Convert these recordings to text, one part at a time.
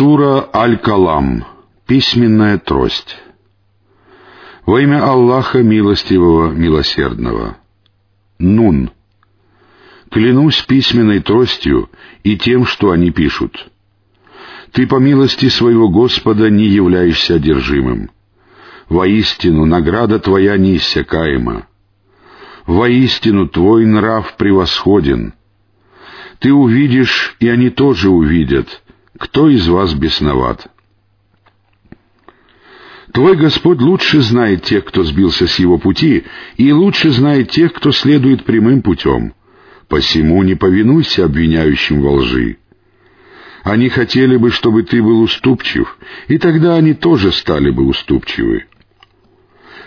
Сура Аль-Калам. Письменная трость. Во имя Аллаха Милостивого, Милосердного. Нун. Клянусь письменной тростью и тем, что они пишут. Ты по милости своего Господа не являешься одержимым. Воистину, награда твоя неиссякаема. Воистину, твой нрав превосходен. Ты увидишь, и они тоже увидят, кто из вас бесноват. Твой Господь лучше знает тех, кто сбился с его пути, и лучше знает тех, кто следует прямым путем. Посему не повинуйся обвиняющим во лжи. Они хотели бы, чтобы ты был уступчив, и тогда они тоже стали бы уступчивы.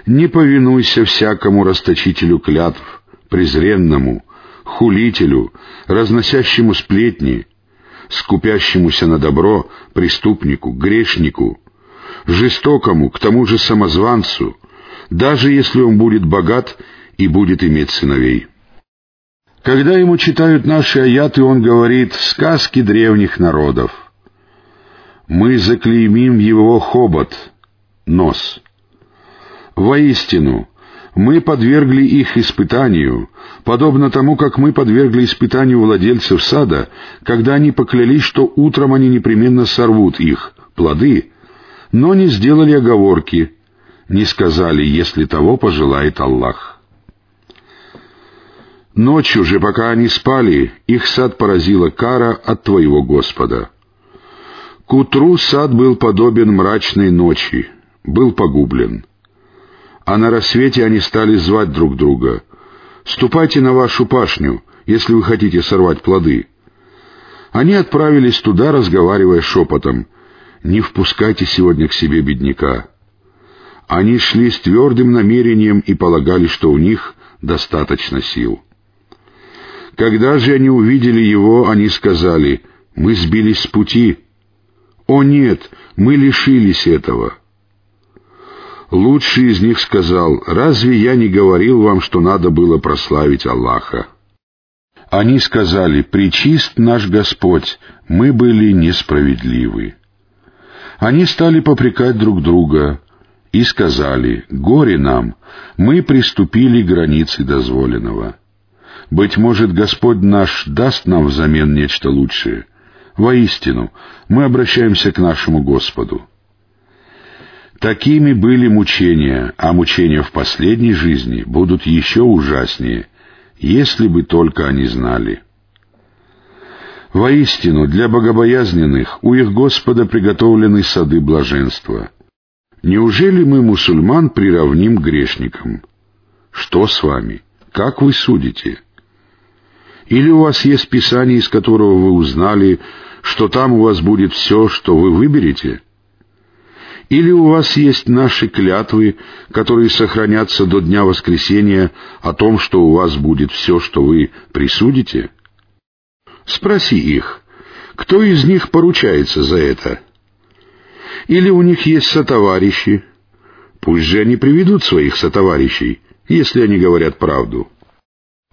Не повинуйся всякому расточителю клятв, презренному, хулителю, разносящему сплетни, скупящемуся на добро, преступнику, грешнику, жестокому, к тому же самозванцу, даже если он будет богат и будет иметь сыновей. Когда ему читают наши аяты, он говорит «сказки древних народов». Мы заклеймим его хобот, нос. Воистину, мы подвергли их испытанию, подобно тому, как мы подвергли испытанию владельцев сада, когда они поклялись, что утром они непременно сорвут их, плоды, но не сделали оговорки, не сказали, если того пожелает Аллах. Ночью же, пока они спали, их сад поразила кара от твоего Господа. К утру сад был подобен мрачной ночи, был погублен. А на рассвете они стали звать друг друга. «Ступайте на вашу пашню, если вы хотите сорвать плоды». Они отправились туда, разговаривая шепотом. «Не впускайте сегодня к себе бедняка». Они шли с твердым намерением и полагали, что у них достаточно сил. Когда же они увидели его, они сказали, «Мы сбились с пути». «О нет, мы лишились этого». Лучший из них сказал, «Разве я не говорил вам, что надо было прославить Аллаха?» Они сказали, «Причист наш Господь, мы были несправедливы». Они стали попрекать друг друга и сказали, «Горе нам, мы приступили к границе дозволенного». Быть может, Господь наш даст нам взамен нечто лучшее. Воистину, мы обращаемся к нашему Господу. Такими были мучения, а мучения в последней жизни будут еще ужаснее, если бы только они знали. Воистину, для богобоязненных у их Господа приготовлены сады блаженства. Неужели мы мусульман приравним грешникам? Что с вами? Как вы судите?» Или у вас есть Писание, из которого вы узнали, что там у вас будет все, что вы выберете? Или у вас есть наши клятвы, которые сохранятся до дня воскресения о том, что у вас будет все, что вы присудите? Спроси их, кто из них поручается за это? Или у них есть сотоварищи? Пусть же они приведут своих сотоварищей, если они говорят правду.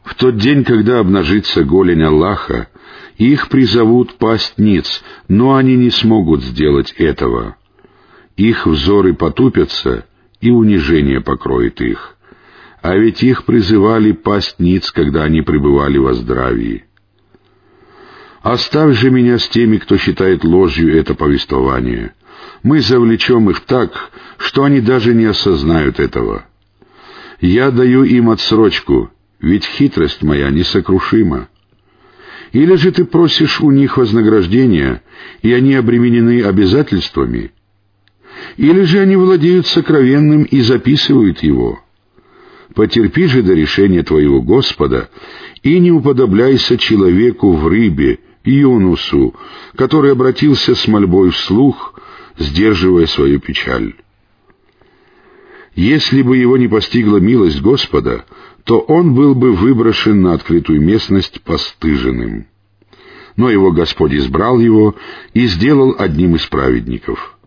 В тот день, когда обнажится голень Аллаха, их призовут пасть ниц, но они не смогут сделать этого. Их взоры потупятся, и унижение покроет их. А ведь их призывали пасть ниц, когда они пребывали во здравии. Оставь же меня с теми, кто считает ложью это повествование. Мы завлечем их так, что они даже не осознают этого. Я даю им отсрочку, ведь хитрость моя несокрушима. Или же ты просишь у них вознаграждения, и они обременены обязательствами? Или же они владеют сокровенным и записывают его? Потерпи же до решения твоего Господа и не уподобляйся человеку в рыбе, Юнусу, который обратился с мольбой вслух, сдерживая свою печаль. Если бы его не постигла милость Господа, то он был бы выброшен на открытую местность постыженным. Но его Господь избрал его и сделал одним из праведников.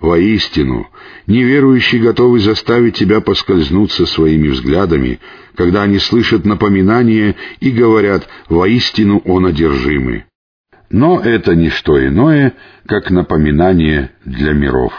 Воистину, неверующие готовы заставить тебя поскользнуться своими взглядами, когда они слышат напоминание и говорят «воистину он одержимый». Но это не что иное, как напоминание для миров.